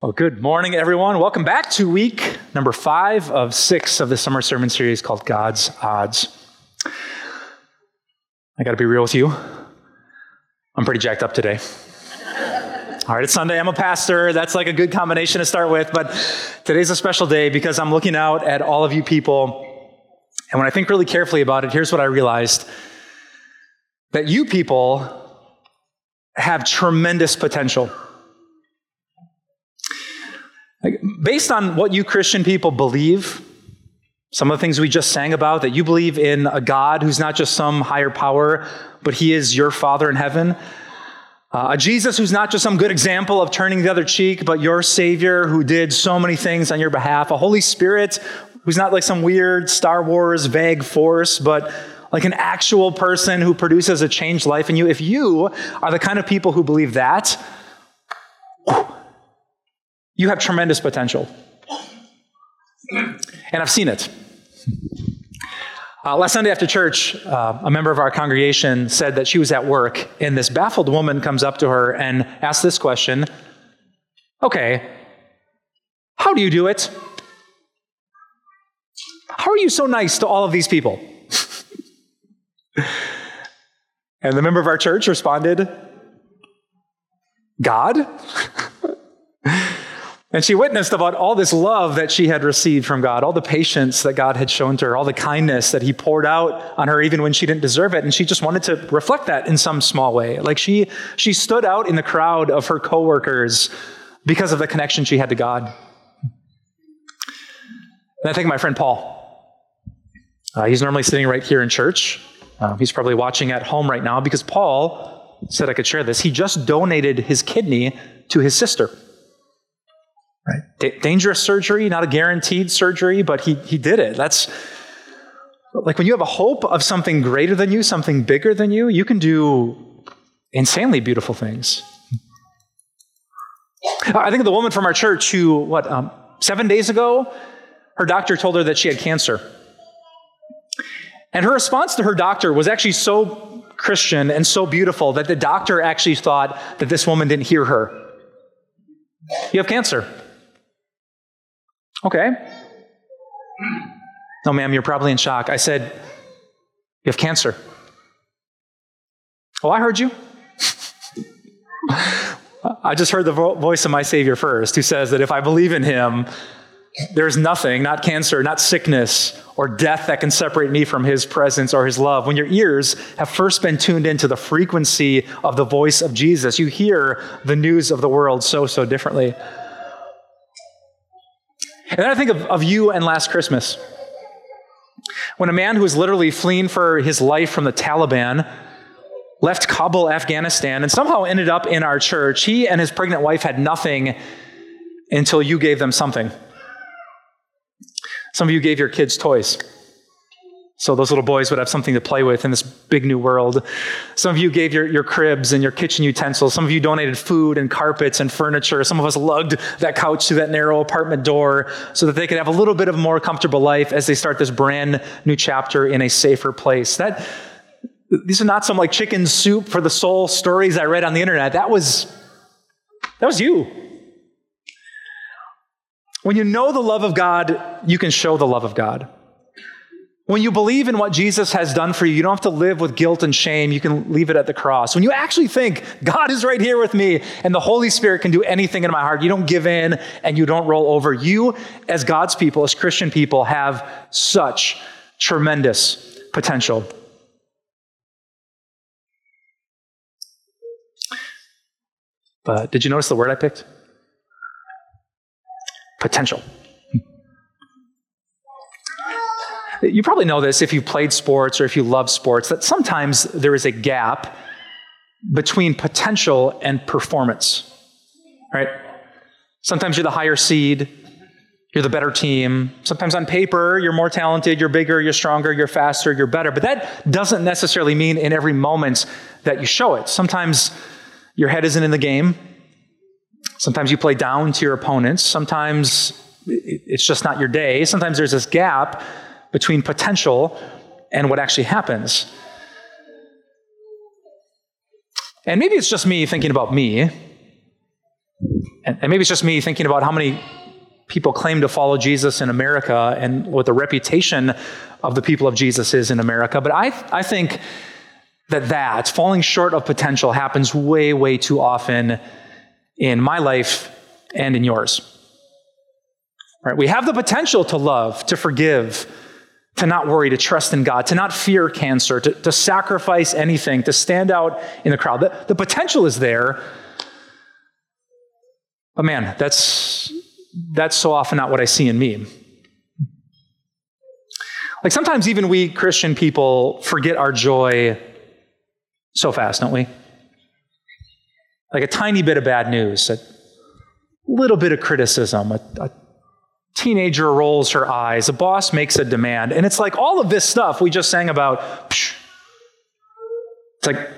Well, good morning, everyone. Welcome back to week number five of six of the summer sermon series called God's Odds. I got to be real with you. I'm pretty jacked up today. All right, it's Sunday. I'm a pastor. That's like a good combination to start with. But today's a special day because I'm looking out at all of you people. And when I think really carefully about it, here's what I realized that you people have tremendous potential. Like, based on what you Christian people believe, some of the things we just sang about, that you believe in a God who's not just some higher power, but he is your Father in heaven. Uh, a Jesus who's not just some good example of turning the other cheek, but your Savior who did so many things on your behalf. A Holy Spirit who's not like some weird Star Wars vague force, but like an actual person who produces a changed life in you. If you are the kind of people who believe that, you have tremendous potential. And I've seen it. Uh, last Sunday after church, uh, a member of our congregation said that she was at work, and this baffled woman comes up to her and asks this question Okay, how do you do it? How are you so nice to all of these people? and the member of our church responded, God? And she witnessed about all this love that she had received from God, all the patience that God had shown to her, all the kindness that He poured out on her even when she didn't deserve it. And she just wanted to reflect that in some small way. Like she, she stood out in the crowd of her coworkers because of the connection she had to God. And I think my friend Paul. Uh, he's normally sitting right here in church. Uh, he's probably watching at home right now because Paul said I could share this. He just donated his kidney to his sister. Right? D- dangerous surgery, not a guaranteed surgery, but he, he did it. That's like when you have a hope of something greater than you, something bigger than you, you can do insanely beautiful things. I think of the woman from our church who, what, um, seven days ago, her doctor told her that she had cancer. And her response to her doctor was actually so Christian and so beautiful that the doctor actually thought that this woman didn't hear her. You have cancer. Okay. No, ma'am, you're probably in shock. I said, You have cancer. Oh, I heard you. I just heard the vo- voice of my Savior first, who says that if I believe in Him, there's nothing, not cancer, not sickness, or death that can separate me from His presence or His love. When your ears have first been tuned into the frequency of the voice of Jesus, you hear the news of the world so, so differently. And then I think of, of you and last Christmas. When a man who was literally fleeing for his life from the Taliban left Kabul, Afghanistan, and somehow ended up in our church, he and his pregnant wife had nothing until you gave them something. Some of you gave your kids toys. So those little boys would have something to play with in this big new world. Some of you gave your, your cribs and your kitchen utensils. Some of you donated food and carpets and furniture. Some of us lugged that couch to that narrow apartment door so that they could have a little bit of a more comfortable life as they start this brand new chapter in a safer place. That, these are not some like chicken soup for the soul stories I read on the internet. That was, that was you. When you know the love of God, you can show the love of God. When you believe in what Jesus has done for you, you don't have to live with guilt and shame. You can leave it at the cross. When you actually think, God is right here with me and the Holy Spirit can do anything in my heart, you don't give in and you don't roll over. You, as God's people, as Christian people, have such tremendous potential. But did you notice the word I picked? Potential. You probably know this if you played sports or if you love sports, that sometimes there is a gap between potential and performance, right? Sometimes you're the higher seed, you're the better team. Sometimes on paper, you're more talented, you're bigger, you're stronger, you're faster, you're better. But that doesn't necessarily mean in every moment that you show it. Sometimes your head isn't in the game. Sometimes you play down to your opponents. Sometimes it's just not your day. Sometimes there's this gap between potential and what actually happens. And maybe it's just me thinking about me. And, and maybe it's just me thinking about how many people claim to follow Jesus in America and what the reputation of the people of Jesus is in America. But I, I think that that, falling short of potential, happens way, way too often in my life and in yours. Right? We have the potential to love, to forgive, to not worry, to trust in God, to not fear cancer, to, to sacrifice anything, to stand out in the crowd. The, the potential is there. But man, that's, that's so often not what I see in me. Like sometimes even we Christian people forget our joy so fast, don't we? Like a tiny bit of bad news, a little bit of criticism, a, a teenager rolls her eyes, a boss makes a demand, and it's like all of this stuff we just sang about. Psh, it's like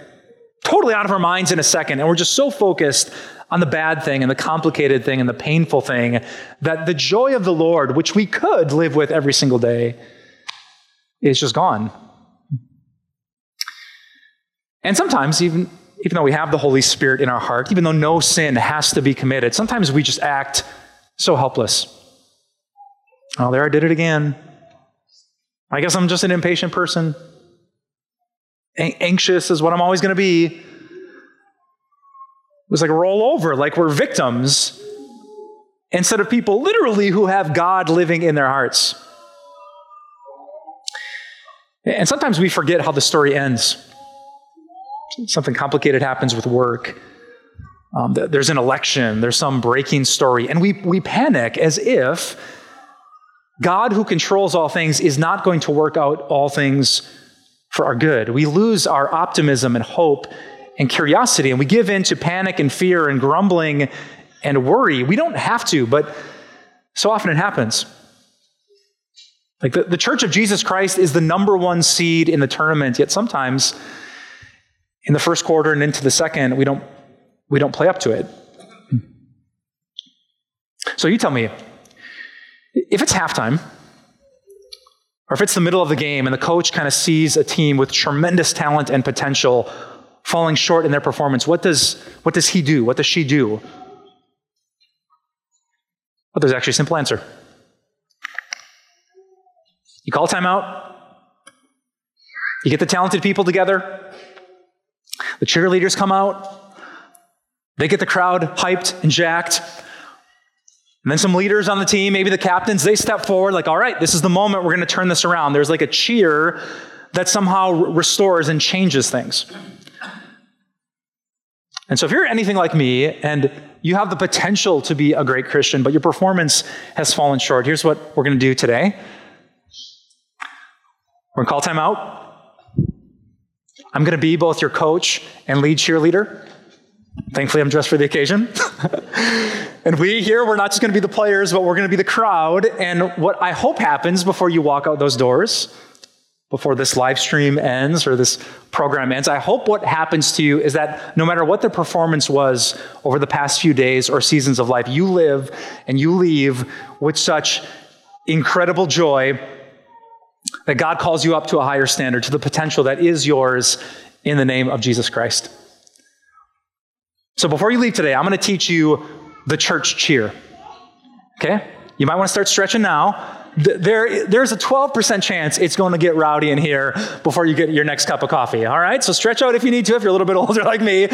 totally out of our minds in a second, and we're just so focused on the bad thing and the complicated thing and the painful thing that the joy of the Lord, which we could live with every single day, is just gone. And sometimes, even, even though we have the Holy Spirit in our heart, even though no sin has to be committed, sometimes we just act so helpless. Oh, there I did it again. I guess I'm just an impatient person. Anxious is what I'm always going to be. It was like roll over, like we're victims, instead of people literally who have God living in their hearts. And sometimes we forget how the story ends. Something complicated happens with work. Um, there's an election, there's some breaking story, and we, we panic as if God, who controls all things, is not going to work out all things for our good. We lose our optimism and hope and curiosity, and we give in to panic and fear and grumbling and worry. We don't have to, but so often it happens. Like the, the Church of Jesus Christ is the number one seed in the tournament, yet sometimes in the first quarter and into the second, we don't, we don't play up to it. So you tell me, if it's halftime, or if it's the middle of the game and the coach kind of sees a team with tremendous talent and potential falling short in their performance, what does, what does he do? What does she do? Well, there's actually a simple answer. You call timeout, you get the talented people together, the cheerleaders come out, they get the crowd hyped and jacked, and then some leaders on the team, maybe the captains, they step forward, like, all right, this is the moment we're going to turn this around. There's like a cheer that somehow restores and changes things. And so, if you're anything like me and you have the potential to be a great Christian, but your performance has fallen short, here's what we're going to do today we're going to call time out. I'm going to be both your coach and lead cheerleader. Thankfully, I'm dressed for the occasion. and we here, we're not just going to be the players, but we're going to be the crowd. And what I hope happens before you walk out those doors, before this live stream ends or this program ends, I hope what happens to you is that no matter what the performance was over the past few days or seasons of life, you live and you leave with such incredible joy that God calls you up to a higher standard, to the potential that is yours in the name of Jesus Christ. So before you leave today, I'm going to teach you the church cheer. Okay? You might want to start stretching now. There, there's a 12% chance it's going to get rowdy in here before you get your next cup of coffee. All right? So stretch out if you need to, if you're a little bit older like me.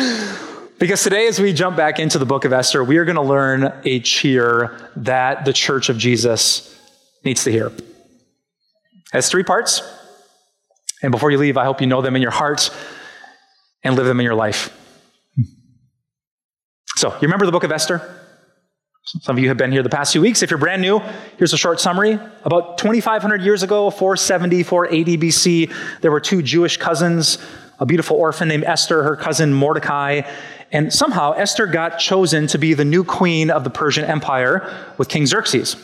Because today, as we jump back into the book of Esther, we are going to learn a cheer that the church of Jesus needs to hear. It has three parts. And before you leave, I hope you know them in your heart and live them in your life. So, you remember the book of Esther? Some of you have been here the past few weeks. If you're brand new, here's a short summary. About 2,500 years ago, 470, 480 BC, there were two Jewish cousins, a beautiful orphan named Esther, her cousin Mordecai. And somehow Esther got chosen to be the new queen of the Persian Empire with King Xerxes.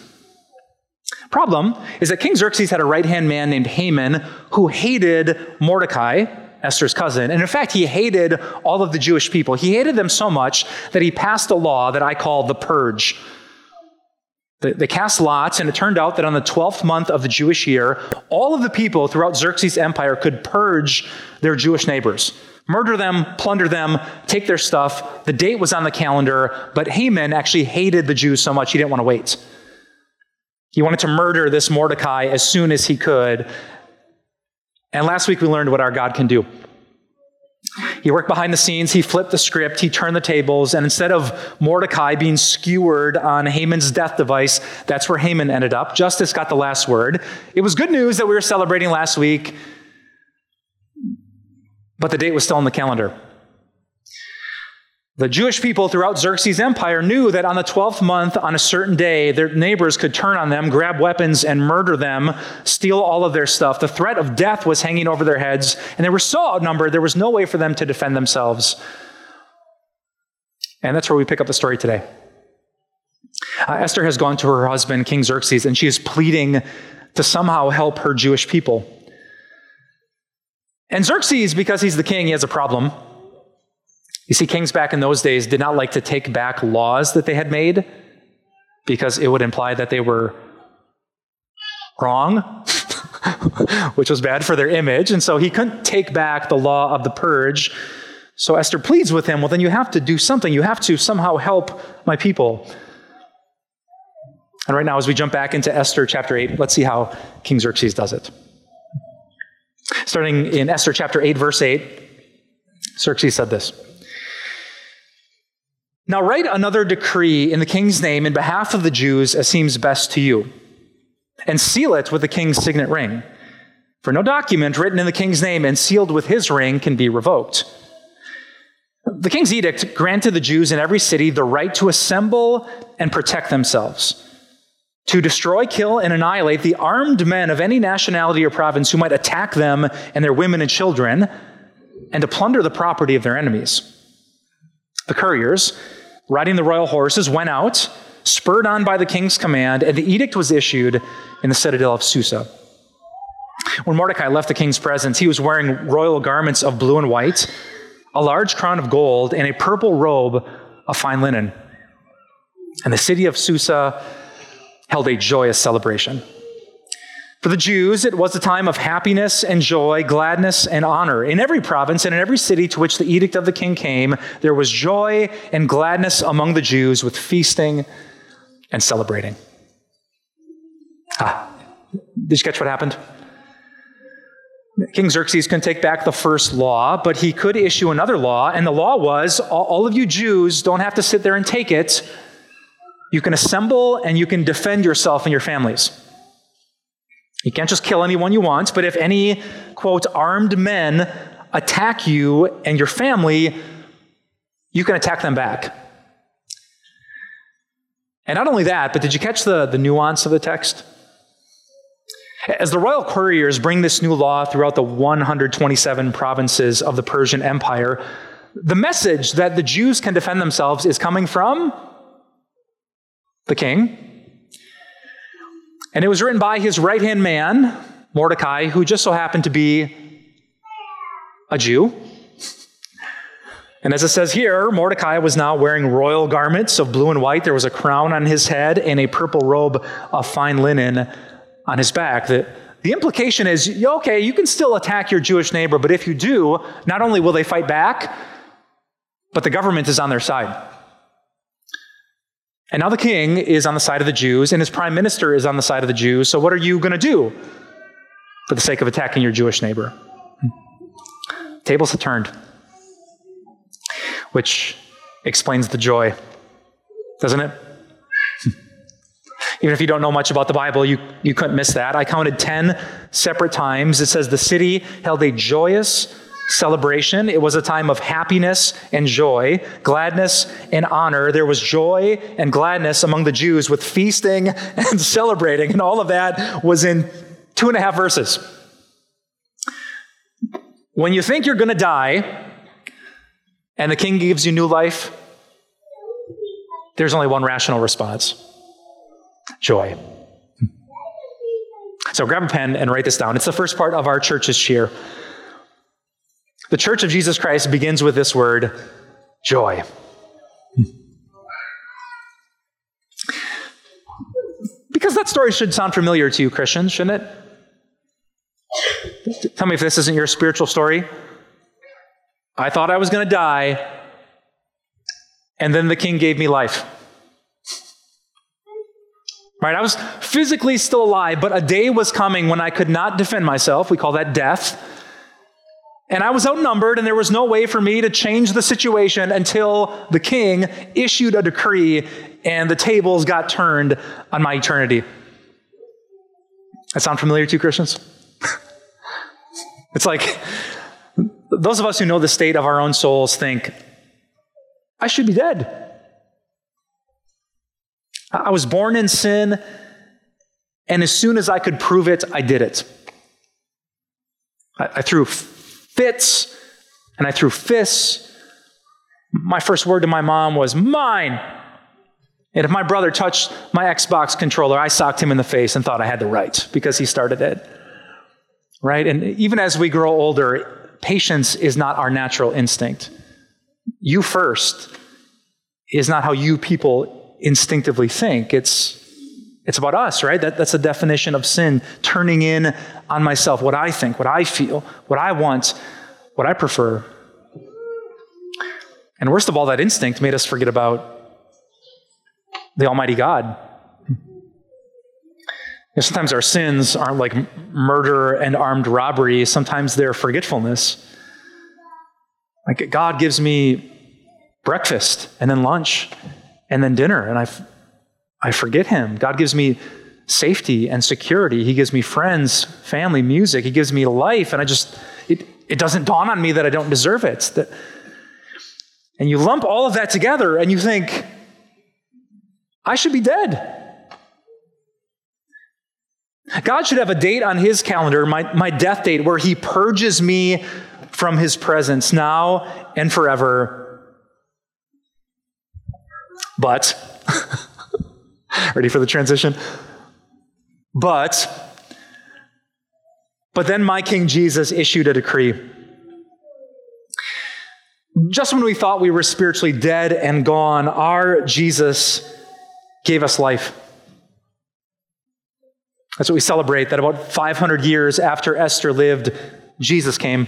Problem is that King Xerxes had a right hand man named Haman who hated Mordecai, Esther's cousin. And in fact, he hated all of the Jewish people. He hated them so much that he passed a law that I call the purge. They cast lots, and it turned out that on the 12th month of the Jewish year, all of the people throughout Xerxes' empire could purge their Jewish neighbors. murder them, plunder them, take their stuff. The date was on the calendar, but Haman actually hated the Jews so much he didn't want to wait. He wanted to murder this Mordecai as soon as he could. And last week we learned what our God can do. He worked behind the scenes, he flipped the script, he turned the tables, and instead of Mordecai being skewered on Haman's death device, that's where Haman ended up. Justice got the last word. It was good news that we were celebrating last week, but the date was still on the calendar. The Jewish people throughout Xerxes' empire knew that on the 12th month, on a certain day, their neighbors could turn on them, grab weapons, and murder them, steal all of their stuff. The threat of death was hanging over their heads, and they were so outnumbered, there was no way for them to defend themselves. And that's where we pick up the story today. Uh, Esther has gone to her husband, King Xerxes, and she is pleading to somehow help her Jewish people. And Xerxes, because he's the king, he has a problem. You see, kings back in those days did not like to take back laws that they had made because it would imply that they were wrong, which was bad for their image. And so he couldn't take back the law of the purge. So Esther pleads with him, well, then you have to do something. You have to somehow help my people. And right now, as we jump back into Esther chapter 8, let's see how King Xerxes does it. Starting in Esther chapter 8, verse 8, Xerxes said this. Now write another decree in the king's name in behalf of the Jews as seems best to you, and seal it with the king's signet ring. For no document written in the king's name and sealed with his ring can be revoked. The king's edict granted the Jews in every city the right to assemble and protect themselves, to destroy, kill, and annihilate the armed men of any nationality or province who might attack them and their women and children, and to plunder the property of their enemies. The couriers, riding the royal horses, went out, spurred on by the king's command, and the edict was issued in the citadel of Susa. When Mordecai left the king's presence, he was wearing royal garments of blue and white, a large crown of gold, and a purple robe of fine linen. And the city of Susa held a joyous celebration. For the Jews, it was a time of happiness and joy, gladness and honor. In every province and in every city to which the edict of the king came, there was joy and gladness among the Jews with feasting and celebrating. Ah, did you catch what happened? King Xerxes couldn't take back the first law, but he could issue another law, and the law was all of you Jews don't have to sit there and take it. You can assemble and you can defend yourself and your families. You can't just kill anyone you want, but if any, quote, armed men attack you and your family, you can attack them back. And not only that, but did you catch the, the nuance of the text? As the royal couriers bring this new law throughout the 127 provinces of the Persian Empire, the message that the Jews can defend themselves is coming from the king, and it was written by his right hand man, Mordecai, who just so happened to be a Jew. And as it says here, Mordecai was now wearing royal garments of blue and white. There was a crown on his head and a purple robe of fine linen on his back. The, the implication is okay, you can still attack your Jewish neighbor, but if you do, not only will they fight back, but the government is on their side. And now the king is on the side of the Jews, and his prime minister is on the side of the Jews. So, what are you going to do for the sake of attacking your Jewish neighbor? Hmm. Tables have turned, which explains the joy, doesn't it? Hmm. Even if you don't know much about the Bible, you, you couldn't miss that. I counted 10 separate times. It says the city held a joyous celebration. It was a time of happiness and joy, gladness and honor. There was joy and gladness among the Jews with feasting and celebrating, and all of that was in two and a half verses. When you think you're going to die and the king gives you new life, there's only one rational response joy. So grab a pen and write this down. It's the first part of our church's cheer. The church of Jesus Christ begins with this word joy. Because that story should sound familiar to you, Christians, shouldn't it? Tell me if this isn't your spiritual story. I thought I was going to die, and then the king gave me life. Right? I was physically still alive, but a day was coming when I could not defend myself. We call that death. And I was outnumbered, and there was no way for me to change the situation until the king issued a decree and the tables got turned on my eternity. That sound familiar to you, Christians? it's like those of us who know the state of our own souls think, I should be dead. I was born in sin, and as soon as I could prove it, I did it. I, I threw fits and I threw fists. My first word to my mom was, Mine! And if my brother touched my Xbox controller, I socked him in the face and thought I had the right because he started it. Right? And even as we grow older, patience is not our natural instinct. You first is not how you people instinctively think. It's, it's about us, right? That, that's the definition of sin turning in on myself, what I think, what I feel, what I want, what I prefer. And worst of all, that instinct made us forget about the Almighty God. sometimes our sins aren't like murder and armed robbery, sometimes they're forgetfulness. Like God gives me breakfast and then lunch and then dinner, and I, I forget Him. God gives me safety and security. He gives me friends, family, music. He gives me life, and I just, it, it doesn't dawn on me that I don't deserve it. That, and you lump all of that together and you think, I should be dead. God should have a date on his calendar, my, my death date, where he purges me from his presence now and forever. But, ready for the transition? But, but then my King Jesus issued a decree. Just when we thought we were spiritually dead and gone, our Jesus gave us life. That's what we celebrate, that about 500 years after Esther lived, Jesus came.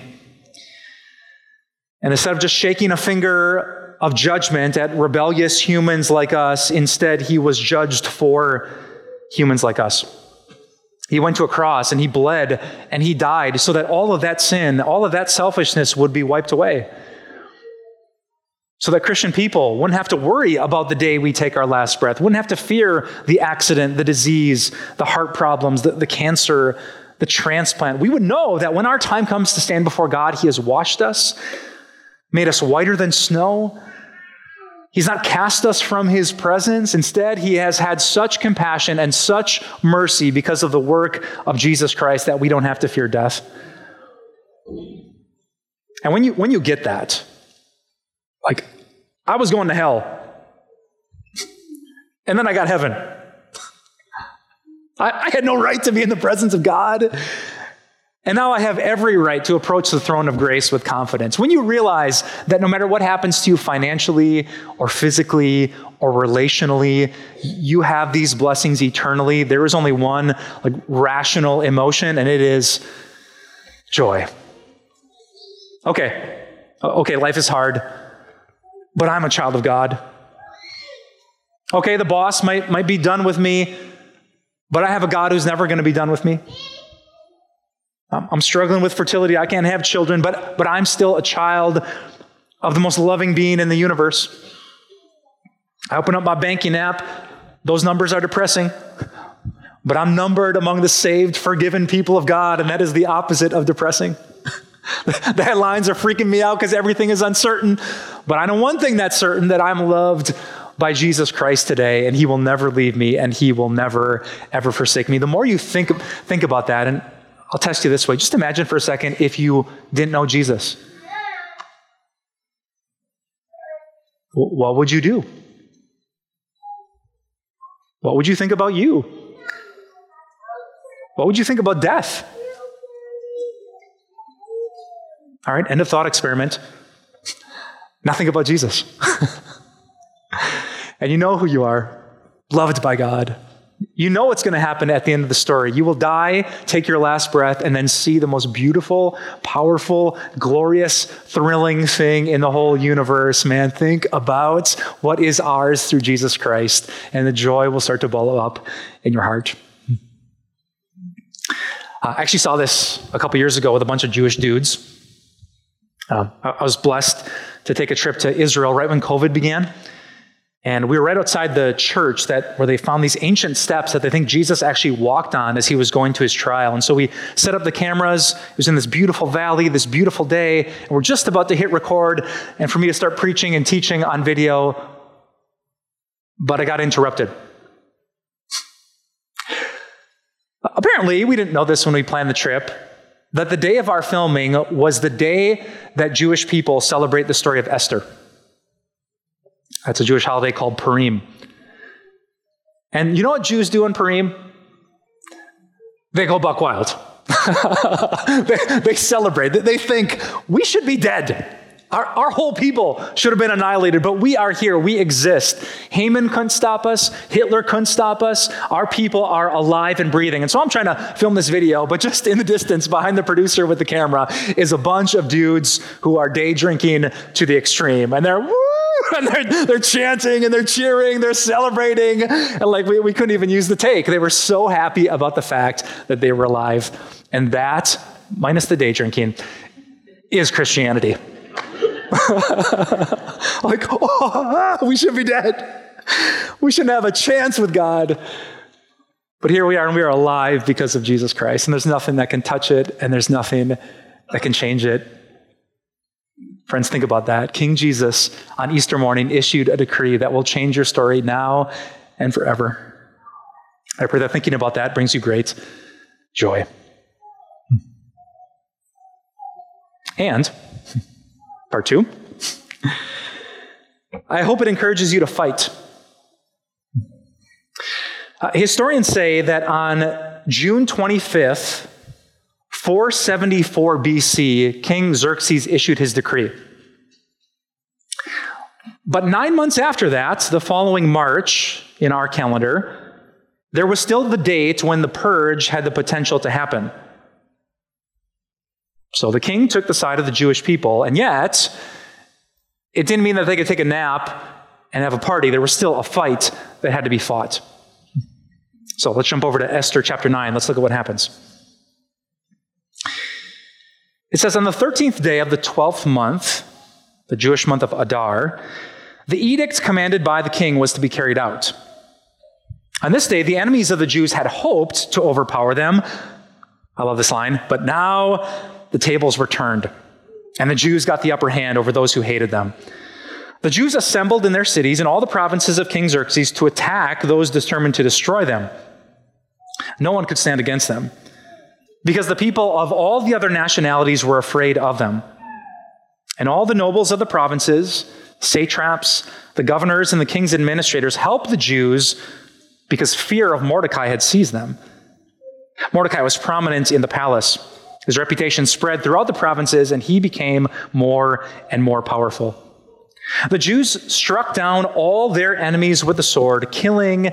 And instead of just shaking a finger of judgment at rebellious humans like us, instead he was judged for humans like us. He went to a cross and he bled and he died so that all of that sin, all of that selfishness would be wiped away so that Christian people wouldn't have to worry about the day we take our last breath, wouldn't have to fear the accident, the disease, the heart problems, the, the cancer, the transplant. We would know that when our time comes to stand before God, He has washed us, made us whiter than snow. He's not cast us from His presence. Instead, He has had such compassion and such mercy because of the work of Jesus Christ that we don't have to fear death. And when you, when you get that, like, I was going to hell. And then I got heaven. I, I, had no right to be in the presence of God. And now I have every right to approach the throne of grace with confidence. When you realize that no matter what happens to you financially or physically or relationally, you have these blessings eternally, there is only one like rational emotion, and it is joy. Okay. Okay, life is hard but I'm a child of God. Okay, the boss might, might be done with me, but I have a God who's never going to be done with me. I'm struggling with fertility. I can't have children, but, but I'm still a child of the most loving being in the universe. I open up my banking app, those numbers are depressing, but I'm numbered among the saved, forgiven people of God, and that is the opposite of depressing. the headlines are freaking me out because everything is uncertain. But I know one thing that's certain that I'm loved by Jesus Christ today, and He will never leave me, and He will never, ever forsake me. The more you think, think about that, and I'll test you this way just imagine for a second if you didn't know Jesus. What would you do? What would you think about you? What would you think about death? All right, end of thought experiment. Nothing about Jesus. and you know who you are loved by God. You know what's going to happen at the end of the story. You will die, take your last breath, and then see the most beautiful, powerful, glorious, thrilling thing in the whole universe, man. Think about what is ours through Jesus Christ, and the joy will start to bubble up in your heart. Uh, I actually saw this a couple years ago with a bunch of Jewish dudes. Uh, I was blessed to take a trip to Israel right when COVID began. And we were right outside the church that where they found these ancient steps that they think Jesus actually walked on as he was going to his trial. And so we set up the cameras. It was in this beautiful valley, this beautiful day, and we're just about to hit record and for me to start preaching and teaching on video. But I got interrupted. Apparently, we didn't know this when we planned the trip, that the day of our filming was the day that Jewish people celebrate the story of Esther. That's a Jewish holiday called Purim. And you know what Jews do in Purim? They go buck wild. they, they, celebrate. They think we should be dead. Our, our whole people should have been annihilated, but we are here. We exist. Haman couldn't stop us. Hitler couldn't stop us. Our people are alive and breathing. And so I'm trying to film this video, but just in the distance behind the producer with the camera is a bunch of dudes who are day drinking to the extreme. And they're, woo, and they're, they're chanting and they're cheering, they're celebrating. And like we, we couldn't even use the take. They were so happy about the fact that they were alive. And that, minus the day drinking, is Christianity. like, oh, we should be dead. We shouldn't have a chance with God. But here we are, and we are alive because of Jesus Christ. And there's nothing that can touch it, and there's nothing that can change it. Friends, think about that. King Jesus on Easter morning issued a decree that will change your story now and forever. I pray that thinking about that brings you great joy. And, part two, I hope it encourages you to fight. Uh, historians say that on June 25th, 474 BC, King Xerxes issued his decree. But nine months after that, the following March in our calendar, there was still the date when the purge had the potential to happen. So the king took the side of the Jewish people, and yet, it didn't mean that they could take a nap and have a party. There was still a fight that had to be fought. So let's jump over to Esther chapter 9. Let's look at what happens. It says, On the 13th day of the 12th month, the Jewish month of Adar, the edict commanded by the king was to be carried out. On this day, the enemies of the Jews had hoped to overpower them. I love this line, but now the tables were turned, and the Jews got the upper hand over those who hated them. The Jews assembled in their cities in all the provinces of King Xerxes to attack those determined to destroy them. No one could stand against them because the people of all the other nationalities were afraid of them. And all the nobles of the provinces, satraps, the governors, and the king's administrators helped the Jews because fear of Mordecai had seized them. Mordecai was prominent in the palace. His reputation spread throughout the provinces, and he became more and more powerful. The Jews struck down all their enemies with the sword, killing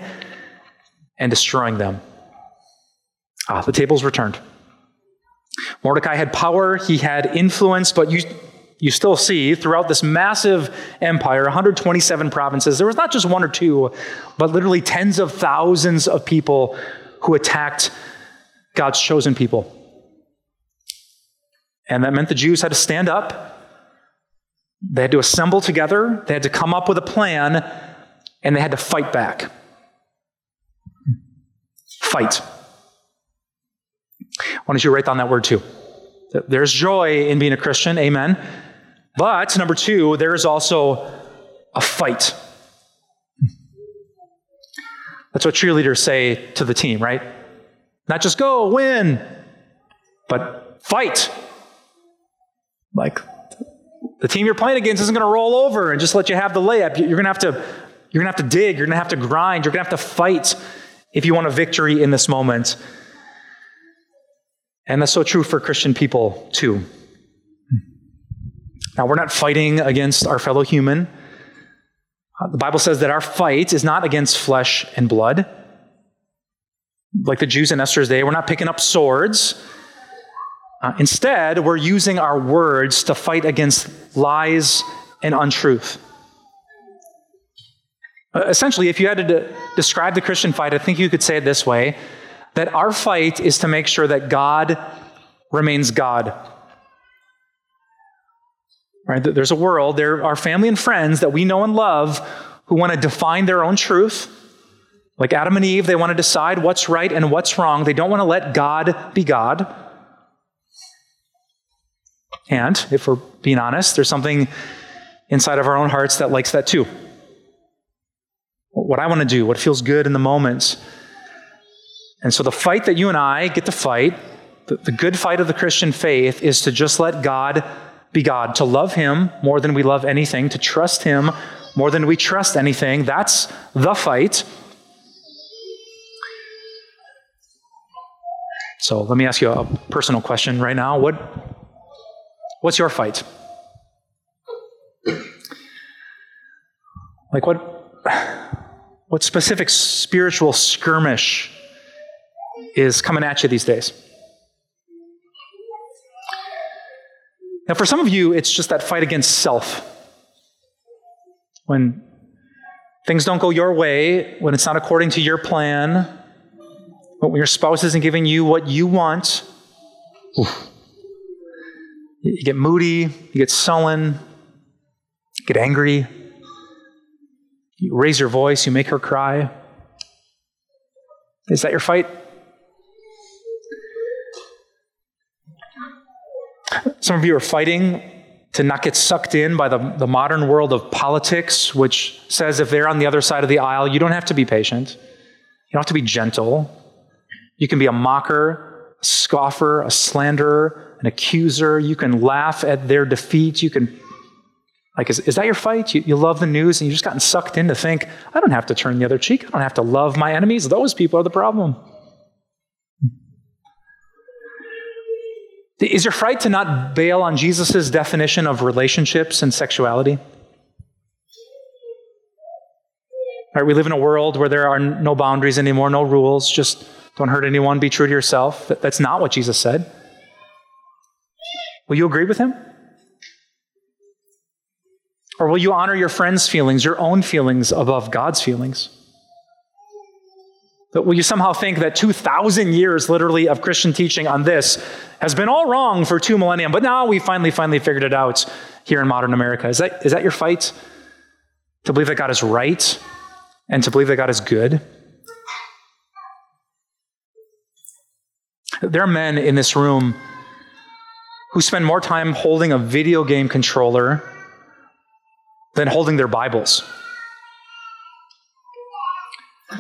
and destroying them. Ah, the tables were turned. Mordecai had power, he had influence, but you, you still see throughout this massive empire, 127 provinces, there was not just one or two, but literally tens of thousands of people who attacked God's chosen people. And that meant the Jews had to stand up, they had to assemble together, they had to come up with a plan, and they had to fight back. Fight. Why don't you write down that word too? There's joy in being a Christian, amen. But number two, there is also a fight. That's what cheerleaders say to the team, right? Not just go, win, but fight. Like the team you're playing against isn't going to roll over and just let you have the layup. You're going to have to you're going to have to dig, you're going to have to grind, you're going to have to fight if you want a victory in this moment. And that's so true for Christian people, too. Now, we're not fighting against our fellow human. Uh, the Bible says that our fight is not against flesh and blood, like the Jews in Esther's day. We're not picking up swords. Uh, instead, we're using our words to fight against lies and untruth. Uh, essentially, if you had to de- describe the Christian fight, I think you could say it this way that our fight is to make sure that God remains God. Right? There's a world, there are family and friends that we know and love who want to define their own truth. Like Adam and Eve, they want to decide what's right and what's wrong. They don't want to let God be God. And if we're being honest, there's something inside of our own hearts that likes that too. What I want to do, what feels good in the moment. And so the fight that you and I get to fight, the, the good fight of the Christian faith, is to just let God be God, to love Him more than we love anything, to trust Him more than we trust anything. That's the fight. So let me ask you a personal question right now. What, what's your fight? Like what, what specific spiritual skirmish is coming at you these days? Now, for some of you, it's just that fight against self. When things don't go your way, when it's not according to your plan, when your spouse isn't giving you what you want, oof, you get moody, you get sullen, you get angry, you raise your voice, you make her cry. Is that your fight? Some of you are fighting to not get sucked in by the, the modern world of politics, which says if they're on the other side of the aisle, you don't have to be patient. You don't have to be gentle. You can be a mocker, a scoffer, a slanderer, an accuser. You can laugh at their defeat. You can, like, is, is that your fight? You, you love the news and you've just gotten sucked in to think, I don't have to turn the other cheek. I don't have to love my enemies. Those people are the problem. Is your fright to not bail on Jesus' definition of relationships and sexuality? Right, we live in a world where there are no boundaries anymore, no rules, just don't hurt anyone, be true to yourself. That's not what Jesus said. Will you agree with him? Or will you honor your friends' feelings, your own feelings, above God's feelings? But will you somehow think that 2,000 years, literally, of Christian teaching on this has been all wrong for two millennia, but now we finally, finally figured it out here in modern America? Is that, is that your fight? To believe that God is right and to believe that God is good? There are men in this room who spend more time holding a video game controller than holding their Bibles.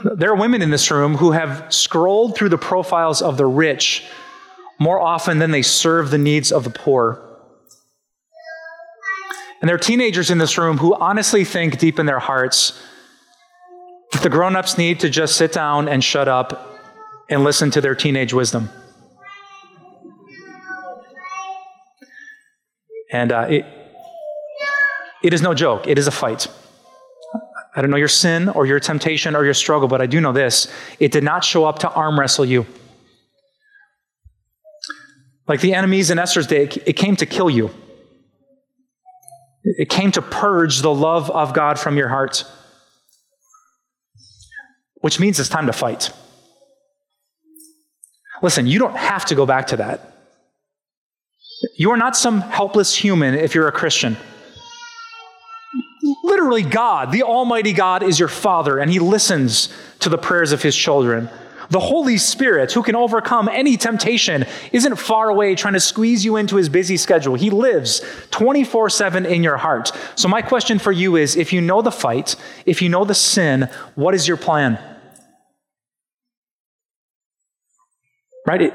There are women in this room who have scrolled through the profiles of the rich more often than they serve the needs of the poor. And there are teenagers in this room who honestly think deep in their hearts that the grown ups need to just sit down and shut up and listen to their teenage wisdom. And uh, it, it is no joke, it is a fight. I don't know your sin or your temptation or your struggle, but I do know this. It did not show up to arm wrestle you. Like the enemies in Esther's day, it came to kill you. It came to purge the love of God from your heart, which means it's time to fight. Listen, you don't have to go back to that. You are not some helpless human if you're a Christian literally God, the Almighty God, is your Father, and He listens to the prayers of His children. The Holy Spirit, who can overcome any temptation, isn't far away trying to squeeze you into His busy schedule. He lives 24 7 in your heart. So, my question for you is if you know the fight, if you know the sin, what is your plan? Right?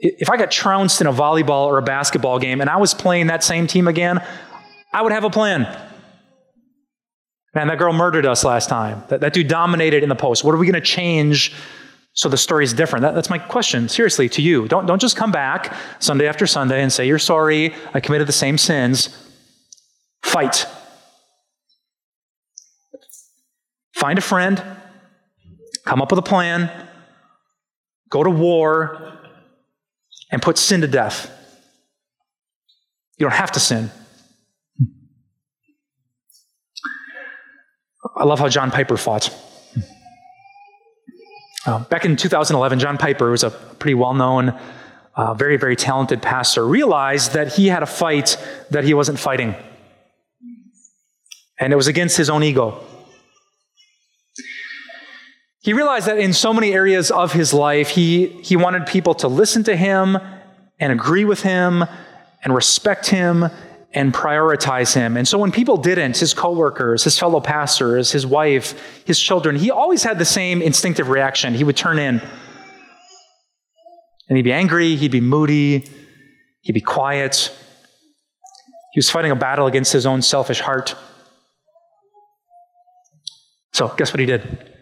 If I got trounced in a volleyball or a basketball game and I was playing that same team again, I would have a plan. Man, that girl murdered us last time. That, that dude dominated in the post. What are we going to change so the story is different? That, that's my question, seriously, to you. Don't, don't just come back Sunday after Sunday and say, You're sorry, I committed the same sins. Fight. Find a friend, come up with a plan, go to war, and put sin to death. You don't have to sin. I love how John Piper fought. Uh, back in 2011, John Piper was a pretty well known, uh, very, very talented pastor, realized that he had a fight that he wasn't fighting. And it was against his own ego. He realized that in so many areas of his life, he, he wanted people to listen to him and agree with him and respect him and prioritize him. And so when people didn't, his coworkers, his fellow pastors, his wife, his children, he always had the same instinctive reaction. He would turn in. And he'd be angry, he'd be moody, he'd be quiet. He was fighting a battle against his own selfish heart. So, guess what he did?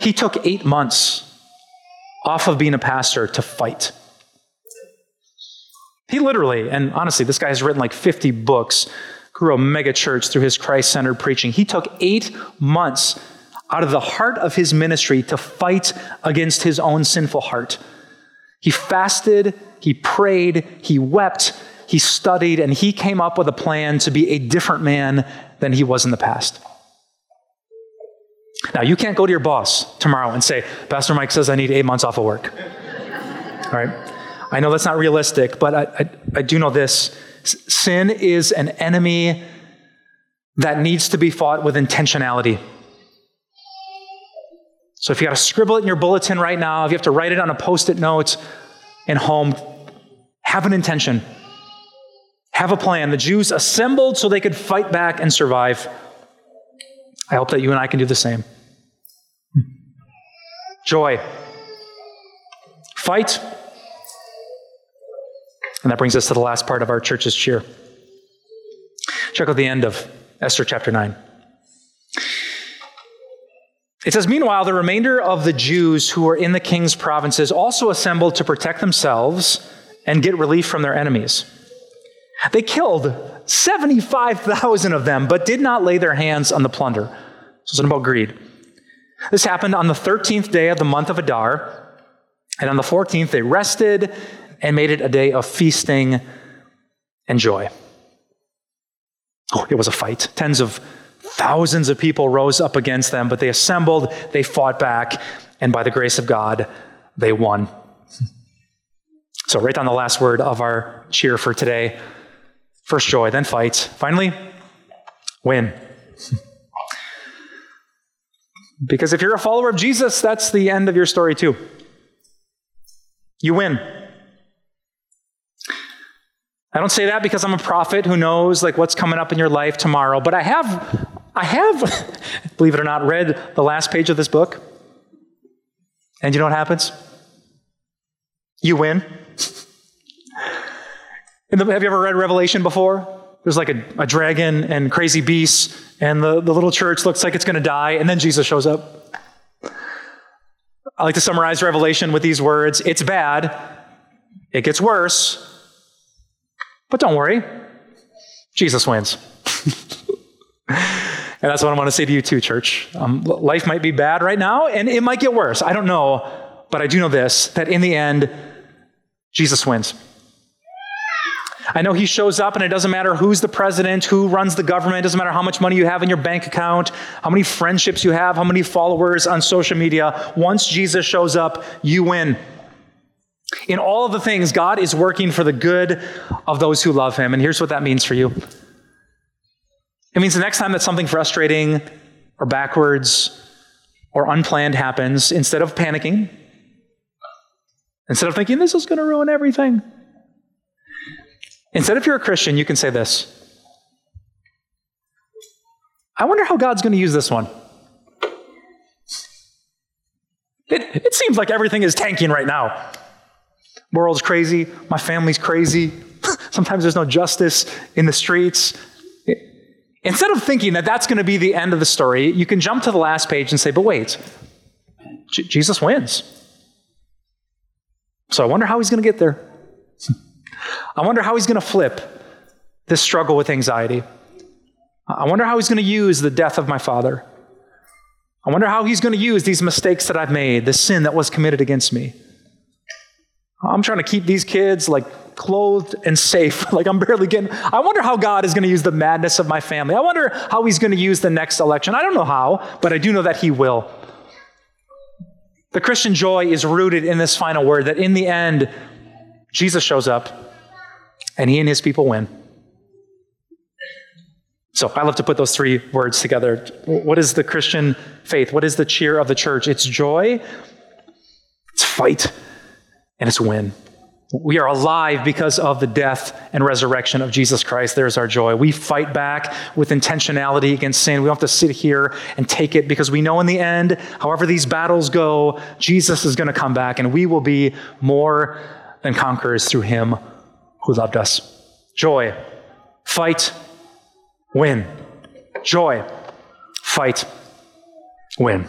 He took eight months off of being a pastor to fight. He literally, and honestly, this guy has written like 50 books, grew a mega church through his Christ centered preaching. He took eight months out of the heart of his ministry to fight against his own sinful heart. He fasted, he prayed, he wept, he studied, and he came up with a plan to be a different man than he was in the past. Now, you can't go to your boss tomorrow and say, Pastor Mike says I need eight months off of work. All right? I know that's not realistic, but I, I, I do know this sin is an enemy that needs to be fought with intentionality. So if you got to scribble it in your bulletin right now, if you have to write it on a post it note in home, have an intention. Have a plan. The Jews assembled so they could fight back and survive. I hope that you and I can do the same. Hmm. Joy. Fight and that brings us to the last part of our church's cheer. Check out the end of Esther chapter 9. It says, Meanwhile, the remainder of the Jews who were in the king's provinces also assembled to protect themselves and get relief from their enemies. They killed 75,000 of them, but did not lay their hands on the plunder. So it's about greed. This happened on the 13th day of the month of Adar. And on the 14th, they rested and made it a day of feasting and joy. Oh, it was a fight. Tens of thousands of people rose up against them, but they assembled, they fought back, and by the grace of God, they won. So, write down the last word of our cheer for today. First joy, then fight. Finally, win. because if you're a follower of Jesus, that's the end of your story, too. You win. I don't say that because I'm a prophet who knows like what's coming up in your life tomorrow, but I have I have believe it or not read the last page of this book. And you know what happens? You win. The, have you ever read Revelation before? There's like a, a dragon and crazy beasts, and the, the little church looks like it's going to die, and then Jesus shows up. I like to summarize Revelation with these words It's bad, it gets worse, but don't worry, Jesus wins. and that's what I want to say to you, too, church. Um, life might be bad right now, and it might get worse. I don't know, but I do know this that in the end, Jesus wins. I know he shows up, and it doesn't matter who's the president, who runs the government, it doesn't matter how much money you have in your bank account, how many friendships you have, how many followers on social media. Once Jesus shows up, you win. In all of the things, God is working for the good of those who love Him. And here's what that means for you it means the next time that something frustrating or backwards or unplanned happens, instead of panicking, instead of thinking this is going to ruin everything, instead, if you're a Christian, you can say this I wonder how God's going to use this one. It, it seems like everything is tanking right now world's crazy, my family's crazy, sometimes there's no justice in the streets. Instead of thinking that that's going to be the end of the story, you can jump to the last page and say, but wait, J- Jesus wins. So I wonder how he's going to get there. I wonder how he's going to flip this struggle with anxiety. I wonder how he's going to use the death of my father. I wonder how he's going to use these mistakes that I've made, the sin that was committed against me. I'm trying to keep these kids like clothed and safe. like I'm barely getting. I wonder how God is going to use the madness of my family. I wonder how he's going to use the next election. I don't know how, but I do know that he will. The Christian joy is rooted in this final word that in the end, Jesus shows up and he and his people win. So I love to put those three words together. What is the Christian faith? What is the cheer of the church? It's joy, it's fight, and it's win. We are alive because of the death and resurrection of Jesus Christ. There's our joy. We fight back with intentionality against sin. We don't have to sit here and take it because we know in the end, however these battles go, Jesus is going to come back and we will be more than conquerors through him who loved us. Joy, fight, win. Joy, fight, win.